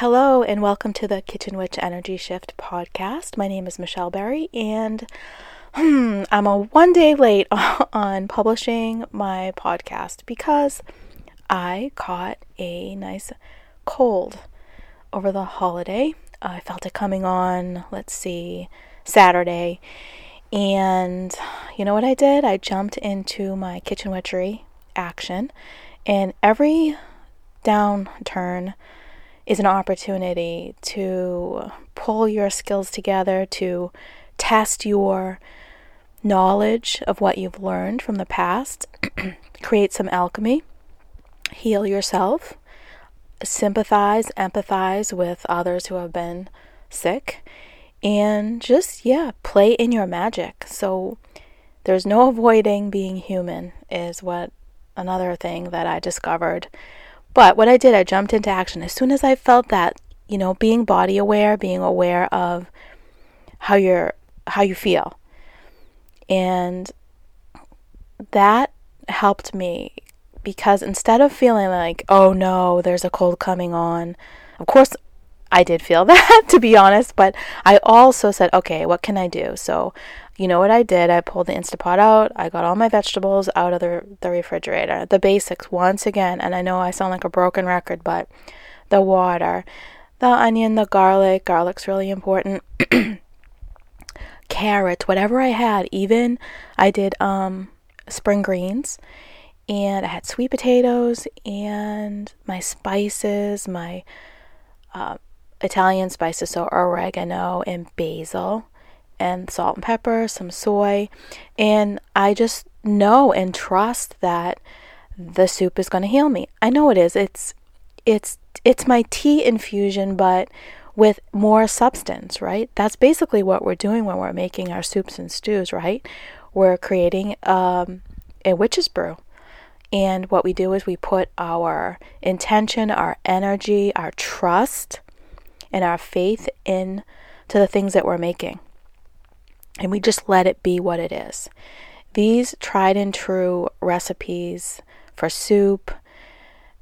Hello, and welcome to the Kitchen Witch Energy Shift podcast. My name is Michelle Berry, and hmm, I'm a one day late on publishing my podcast because I caught a nice cold over the holiday. I felt it coming on, let's see, Saturday. And you know what I did? I jumped into my kitchen witchery action, and every downturn is an opportunity to pull your skills together, to test your knowledge of what you've learned from the past, create some alchemy, heal yourself, sympathize, empathize with others who have been sick, and just, yeah, play in your magic. So there's no avoiding being human, is what another thing that I discovered. But what I did, I jumped into action. As soon as I felt that, you know, being body aware, being aware of how you're how you feel. And that helped me because instead of feeling like, oh no, there's a cold coming on, of course, I did feel that, to be honest, but I also said, okay, what can I do? So, you know what I did? I pulled the Instapot out. I got all my vegetables out of the, the refrigerator. The basics, once again, and I know I sound like a broken record, but the water, the onion, the garlic, garlic's really important. Carrots, whatever I had, even I did um, spring greens and I had sweet potatoes and my spices, my uh, Italian spices, so oregano and basil, and salt and pepper, some soy, and I just know and trust that the soup is going to heal me. I know it is. It's it's it's my tea infusion, but with more substance, right? That's basically what we're doing when we're making our soups and stews, right? We're creating um, a witch's brew. And what we do is we put our intention, our energy, our trust, and our faith in to the things that we're making. And we just let it be what it is. These tried and true recipes for soup,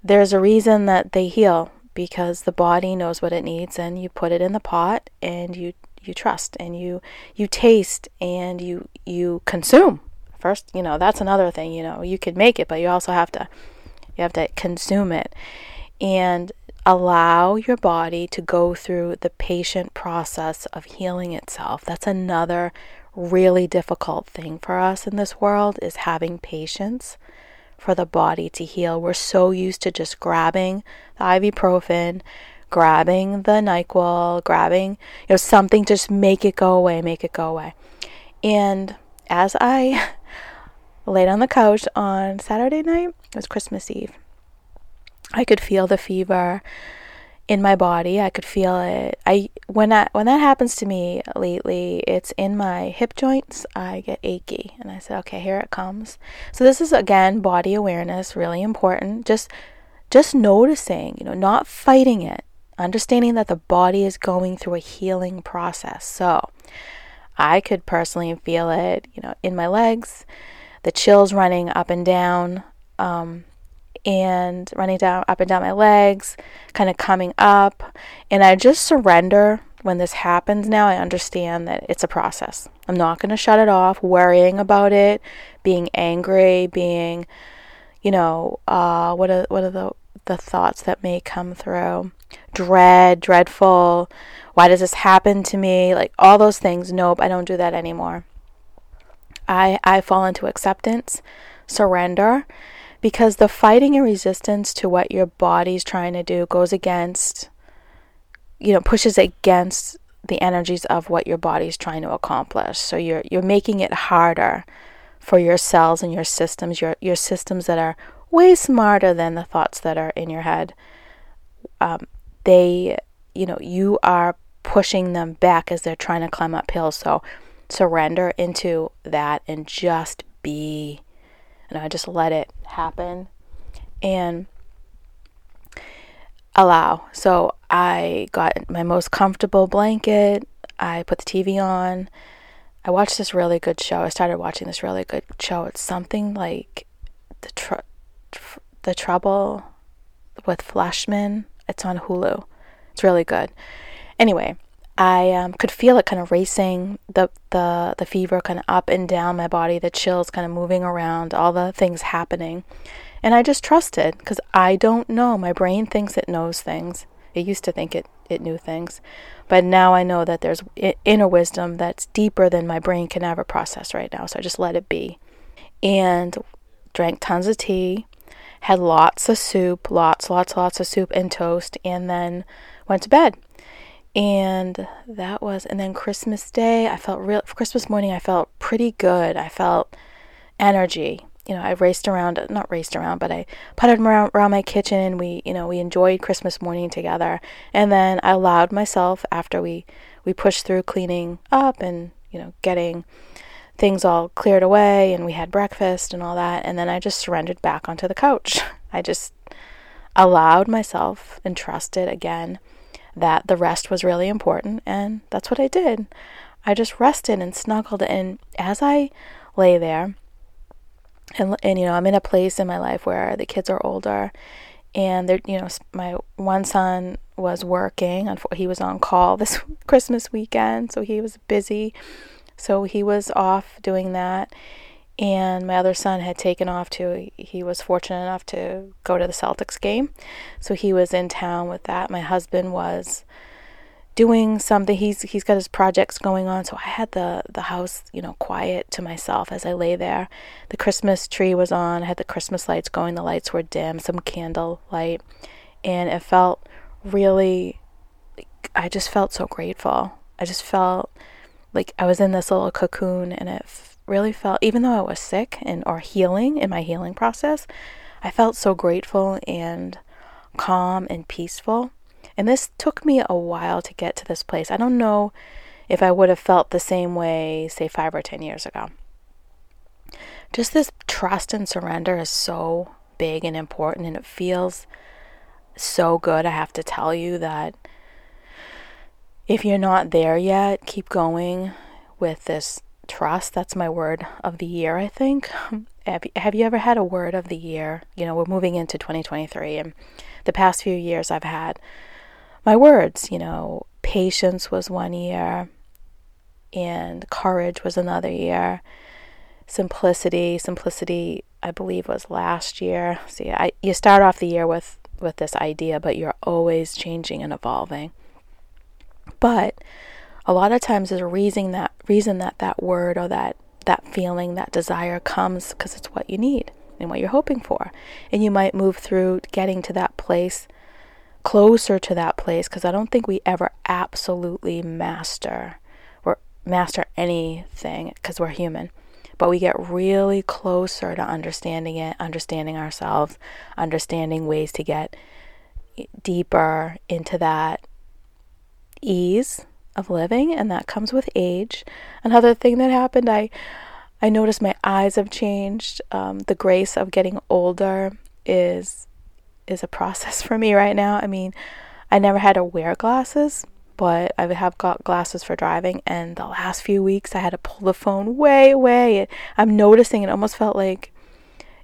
there's a reason that they heal because the body knows what it needs and you put it in the pot and you you trust and you you taste and you you consume first you know that's another thing you know you could make it but you also have to you have to consume it and allow your body to go through the patient process of healing itself. That's another really difficult thing for us in this world is having patience for the body to heal. We're so used to just grabbing the ibuprofen, grabbing the NyQuil, grabbing, you know, something just make it go away, make it go away. And as I laid on the couch on Saturday night, it was Christmas Eve. I could feel the fever in my body. I could feel it. I when that when that happens to me lately, it's in my hip joints. I get achy, and I said, "Okay, here it comes." So this is again body awareness, really important. Just just noticing, you know, not fighting it, understanding that the body is going through a healing process. So I could personally feel it, you know, in my legs, the chills running up and down. Um, and running down up and down my legs, kind of coming up. And I just surrender when this happens now. I understand that it's a process. I'm not going to shut it off, worrying about it, being angry, being, you know, uh, what are what are the the thoughts that may come through? Dread, dreadful. Why does this happen to me? Like all those things. Nope, I don't do that anymore. I I fall into acceptance, surrender, because the fighting and resistance to what your body's trying to do goes against you know pushes against the energies of what your body's trying to accomplish. So you're you're making it harder for your cells and your systems your your systems that are way smarter than the thoughts that are in your head. Um, they you know you are pushing them back as they're trying to climb uphill so surrender into that and just be and I just let it happen and allow. So I got my most comfortable blanket. I put the TV on. I watched this really good show. I started watching this really good show. It's something like the tr- tr- the trouble with Fleishman. It's on Hulu. It's really good. Anyway, I um, could feel it kind of racing, the the the fever kind of up and down my body, the chills kind of moving around, all the things happening, and I just trusted because I don't know. My brain thinks it knows things. It used to think it it knew things, but now I know that there's inner wisdom that's deeper than my brain can ever process right now. So I just let it be, and drank tons of tea, had lots of soup, lots, lots, lots of soup and toast, and then went to bed and that was and then christmas day i felt real christmas morning i felt pretty good. I felt energy. You know i raced around not raced around but i putted around, around my kitchen and we you know we enjoyed christmas morning together. And then i allowed myself after we we pushed through cleaning up and you know getting things all cleared away and we had breakfast and all that and then i just surrendered back onto the couch. I just allowed myself and trusted again that the rest was really important, and that's what I did. I just rested and snuggled, and as I lay there, and, and you know, I'm in a place in my life where the kids are older, and they're, you know, my one son was working, he was on call this Christmas weekend, so he was busy, so he was off doing that and my other son had taken off to he was fortunate enough to go to the Celtics game. So he was in town with that. My husband was doing something. He's he's got his projects going on. So I had the the house you know quiet to myself as I lay there. The Christmas tree was on. I had the Christmas lights going. The lights were dim some candle light. And it felt really I just felt so grateful. I just felt like I was in this little cocoon and it really felt, even though I was sick and or healing in my healing process, I felt so grateful and calm and peaceful. And this took me a while to get to this place. I don't know if I would have felt the same way, say, five or 10 years ago. Just this trust and surrender is so big and important, and it feels so good. I have to tell you that if you're not there yet, keep going with this trust. That's my word of the year, I think. Have, you ever had a word of the year? You know, we're moving into 2023, and the past few years I've had my words. You know, patience was one year, and courage was another year. Simplicity, simplicity, I believe, was last year. See, I, you start off the year with with this idea, but you're always changing and evolving. But a lot of times there's a reason that reason that that word or that that feeling that desire comes because it's what you need and what you're hoping for. And you might move through getting to that place closer to that place because i don't think we ever absolutely master or master anything because we're human. But we get really closer to understanding it understanding ourselves understanding ways to get deeper into that ease of living, and that comes with age. Another thing that happened, I I noticed my eyes have changed. Um, the grace of getting older is is a process for me right now. I mean, I never had to wear glasses, but I have got glasses for driving. And the last few weeks, I had to pull the phone way away. I'm noticing it almost felt like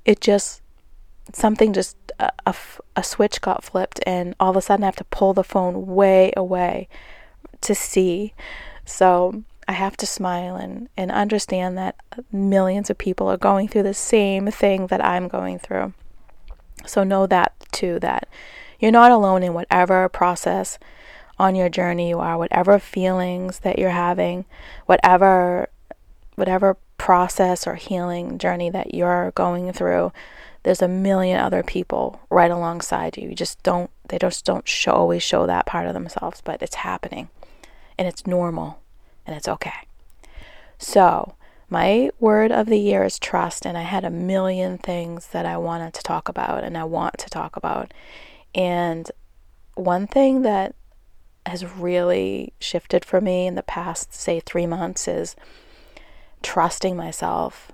it just something just a, a, a switch got flipped, and all of a sudden I have to pull the phone way away to see. So I have to smile and, and understand that millions of people are going through the same thing that I'm going through. So know that too, that you're not alone in whatever process on your journey you are, whatever feelings that you're having, whatever whatever process or healing journey that you're going through, there's a million other people right alongside you. You just don't they just don't show, always show that part of themselves, but it's happening and it's normal and it's okay. So, my word of the year is trust, and I had a million things that I wanted to talk about and I want to talk about. And one thing that has really shifted for me in the past, say, three months is trusting myself.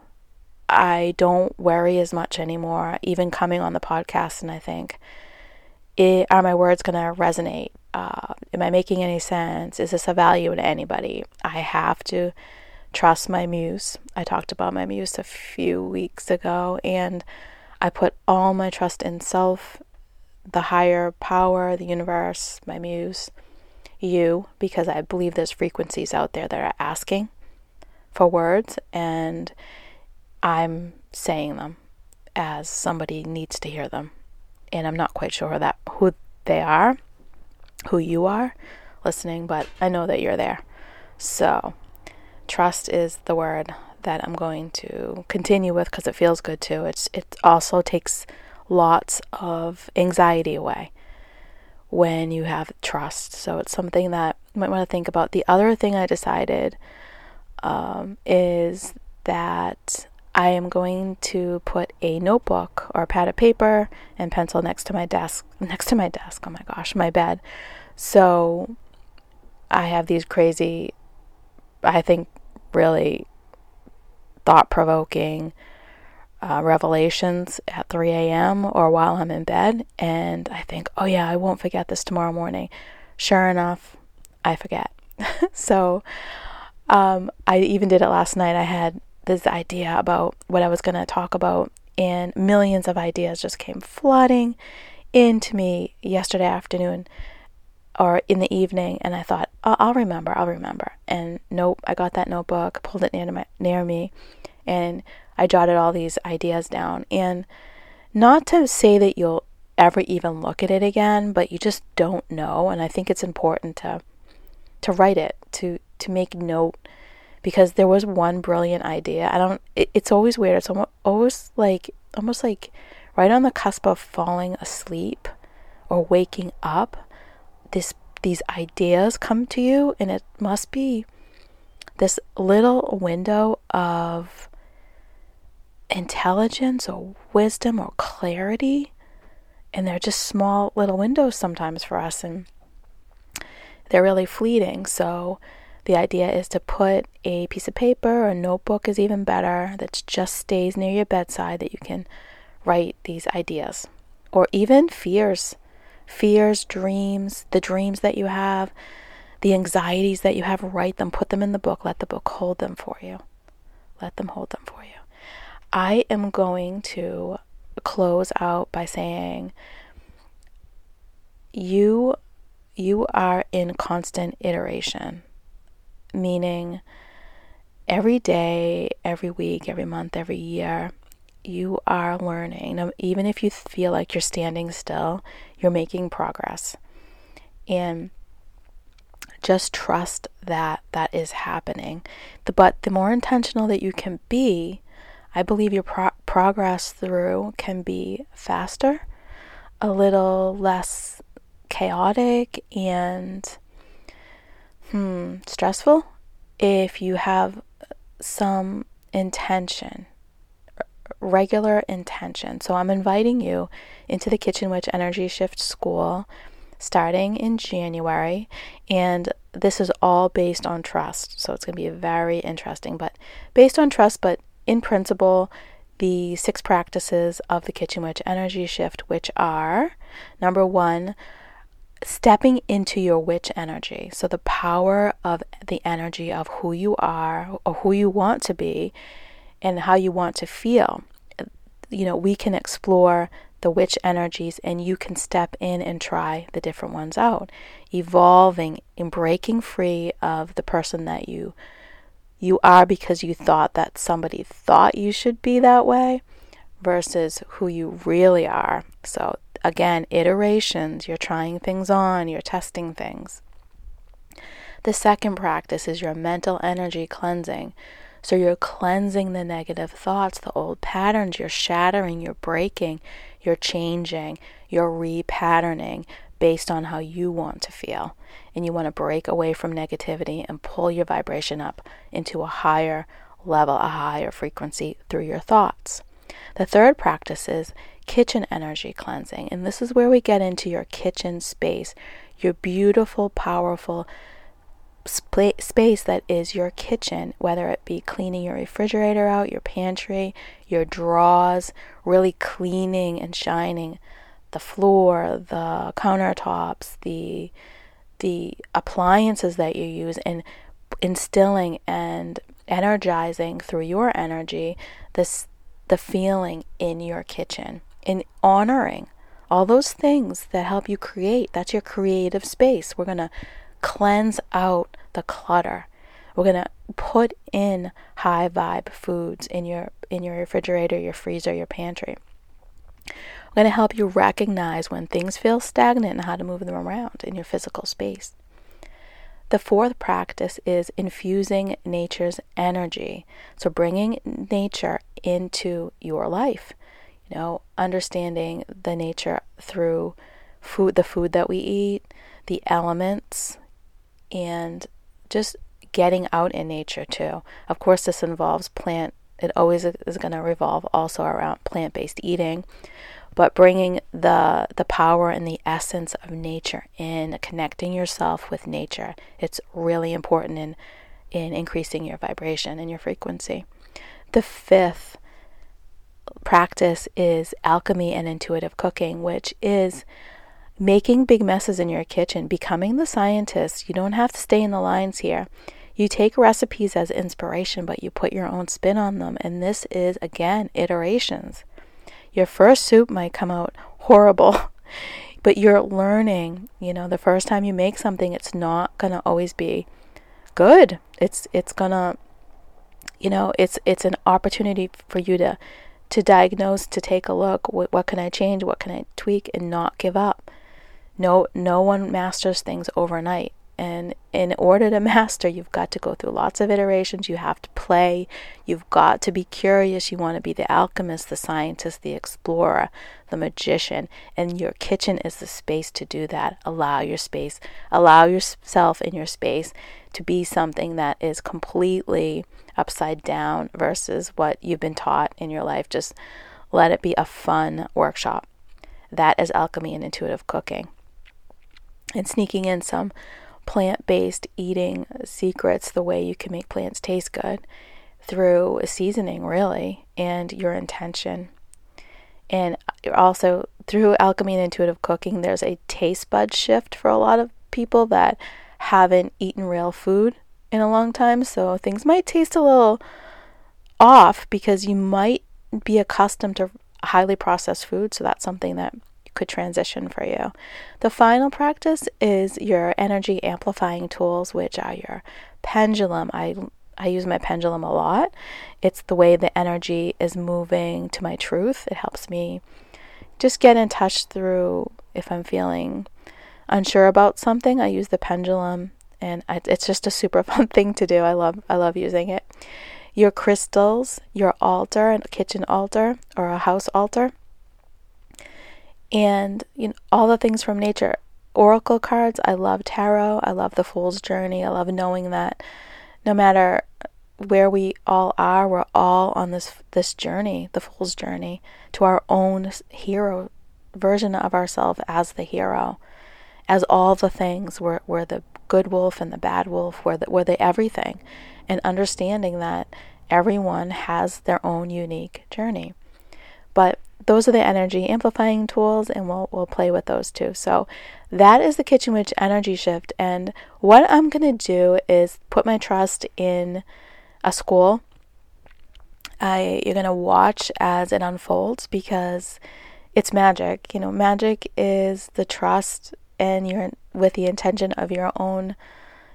I don't worry as much anymore, even coming on the podcast, and I think, eh, are my words going to resonate? Uh, am I making any sense? Is this a value to anybody? I have to trust my muse. I talked about my muse a few weeks ago, and I put all my trust in self, the higher power, the universe, my muse, you, because I believe there's frequencies out there that are asking for words, and I'm saying them as somebody needs to hear them. And I'm not quite sure that who they are, who you are listening, but I know that you're there. So, trust is the word that I'm going to continue with because it feels good too. It's it also takes lots of anxiety away when you have trust. So it's something that you might want to think about. The other thing I decided um, is that I am going to put a notebook or a pad of paper and pencil next to my desk, next to my desk, oh my gosh, my bed. So I have these crazy, I think, really thought provoking uh, revelations at 3 a.m. or while I'm in bed. And I think, oh, yeah, I won't forget this tomorrow morning. Sure enough, I forget. so um, I even did it last night. I had this idea about what I was going to talk about, and millions of ideas just came flooding into me yesterday afternoon or in the evening and I thought oh, I'll remember I'll remember. And nope I got that notebook pulled it near my near me and I jotted all these ideas down. And not to say that you'll ever even look at it again but you just don't know and I think it's important to to write it to to make note because there was one brilliant idea. I don't. It, it's always weird. It's almost, always like almost like right on the cusp of falling asleep or waking up. This these ideas come to you, and it must be this little window of intelligence or wisdom or clarity. And they're just small little windows sometimes for us, and they're really fleeting. So the idea is to put a piece of paper or a notebook is even better that just stays near your bedside that you can write these ideas or even fears. Fears, dreams, the dreams that you have, the anxieties that you have, write them, put them in the book, let the book hold them for you. Let them hold them for you. I am going to close out by saying you you are in constant iteration meaning every day, every week, every month, every year, you are learning. Even if you feel like you're standing still, you're making progress. And just trust that that is happening. But the more intentional that you can be, I believe your pro- progress through can be faster, a little less chaotic, and hmm, stressful if you have some intention, regular intention. So I'm inviting you into the Kitchen Witch Energy Shift School starting in January, and this is all based on trust. So it's going to be very interesting, but based on trust, but in principle, the six practices of the Kitchen Witch Energy Shift, which are number one, stepping into your witch energy. So, the power of the energy of who you are or who you want to be and how you want to feel. You know, we can explore the witch energies and you can step in and try the different ones out, evolving and breaking free of the person that you you are because you thought that somebody thought you should be that way versus who you really are. So again, iterations, you're trying things on, you're testing things. The second practice is your mental energy cleansing. So you're cleansing the negative thoughts, the old patterns, you're shattering, you're breaking, you're changing, you're repatterning based on how you want to feel. And you want to break away from negativity and pull your vibration up into a higher level, a higher frequency through your thoughts. The third practice is kitchen energy cleansing. And this is where we get into your kitchen space, your beautiful, powerful sp- space that is your kitchen, whether it be cleaning your refrigerator out, your pantry, your drawers, really cleaning and shining the floor, the countertops, the the appliances that you use and instilling and energizing through your energy this the feeling in your kitchen in honoring all those things that help you create. That's your creative space. We're going to cleanse out the clutter. We're going to put in high vibe foods in your in your refrigerator, your freezer, your pantry. We're going to help you recognize when things feel stagnant and how to move them around in your physical space. The fourth practice is infusing nature's energy. So bringing nature into your life. You know, understanding the nature through food, the food that we eat, the elements, and just getting out in nature too. Of course, this involves plant, it always is going to revolve also around plant based eating, but bringing the, the power and the essence of nature in, connecting yourself with nature. It's really important in, in increasing your vibration and your frequency. The fifth practice is alchemy and intuitive cooking, which is making big messes in your kitchen, becoming the scientist. You don't have to stay in the lines here. You take recipes as inspiration, but you put your own spin on them. And this is, again, iterations. Your first soup might come out horrible, but you're learning. You know, the first time you make something, it's not going to always be good. It's, it's going to, you know, it's, it's an opportunity for you to, to diagnose, to take a look. What, what can I change? What can I tweak and not give up? No, no one masters things overnight. And in order to master, you've got to go through lots of iterations. You have to play. You've got to be curious. You want to be the alchemist, the scientist, the explorer, the magician. And your kitchen is the space to do that. Allow your space, allow yourself in your space to be something that is completely upside down versus what you've been taught in your life. Just let it be a fun workshop. That is alchemy and intuitive cooking. And sneaking in some plant based eating secrets, the way you can make plants taste good through seasoning, really, and your intention. And also through alchemy and intuitive cooking, there's a taste bud shift for a lot of people that haven't eaten real food in a long time. So things might taste a little off because you might be accustomed to highly processed food. So that's something that could transition for you. The final practice is your energy amplifying tools, which are your pendulum. I I use my pendulum a lot. It's the way the energy is moving to my truth. It helps me just get in touch through if I'm feeling unsure about something. I use the pendulum and I, it's just a super fun thing to do. I love I love using it. Your crystals, your altar, a kitchen altar or a house altar and you know all the things from nature. Oracle cards i love tarot i love the fool's journey i love knowing that no matter where we all are we're all on this this journey the fool's journey to our own hero version of ourselves as the hero. As all the things we're, we're the good wolf and the bad wolf we're the, we're the everything. And understanding that everyone has their own unique journey. But those are the energy amplifying tools, and we'll, we'll play with those too. So, that is the Kitchen Witch energy shift. And what I'm going to do is put my trust in a school. I, you're going to watch as it unfolds because it's magic. You know, magic is the trust and you're with the intention of your own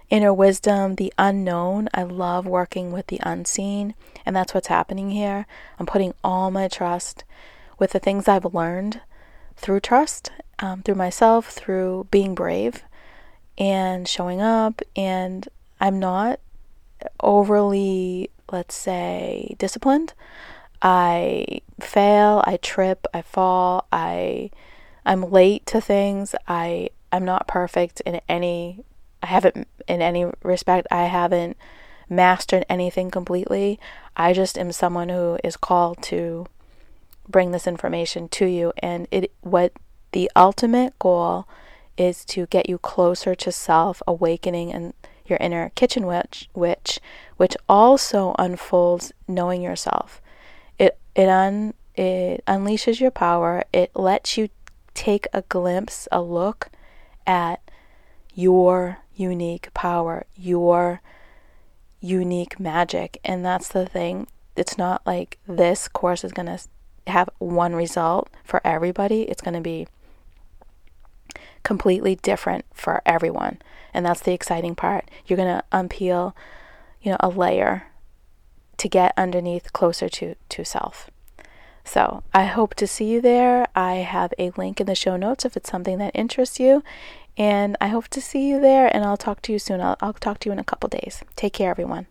inner wisdom, the unknown. I love working with the unseen, and that's what's happening here. I'm putting all my trust with the things I've learned through trust, um, through myself, through being brave and showing up. And I'm not overly, let's say, disciplined. I fail, I trip, I fall, I I'm late to things. I I'm not perfect in any I haven't in any respect I haven't mastered anything completely. I just am someone who is called to bring this information to you. And it what the ultimate goal is to get you closer to self awakening and your inner kitchen witch which which also unfolds knowing yourself. It it un it unleashes your power. It lets you take a glimpse a look at your unique power your unique magic. And that's the thing. It's not like this course is going to have one result for everybody. It's going to be completely different for everyone. And that's the exciting part. You're going to unpeel, you know, a layer to get underneath closer to, to self. So I hope to see you there. I have a link in the show notes if it's something that interests you. And I hope to see you there, and I'll talk to you soon. I'll, I'll talk to you in a couple days. Take care, everyone.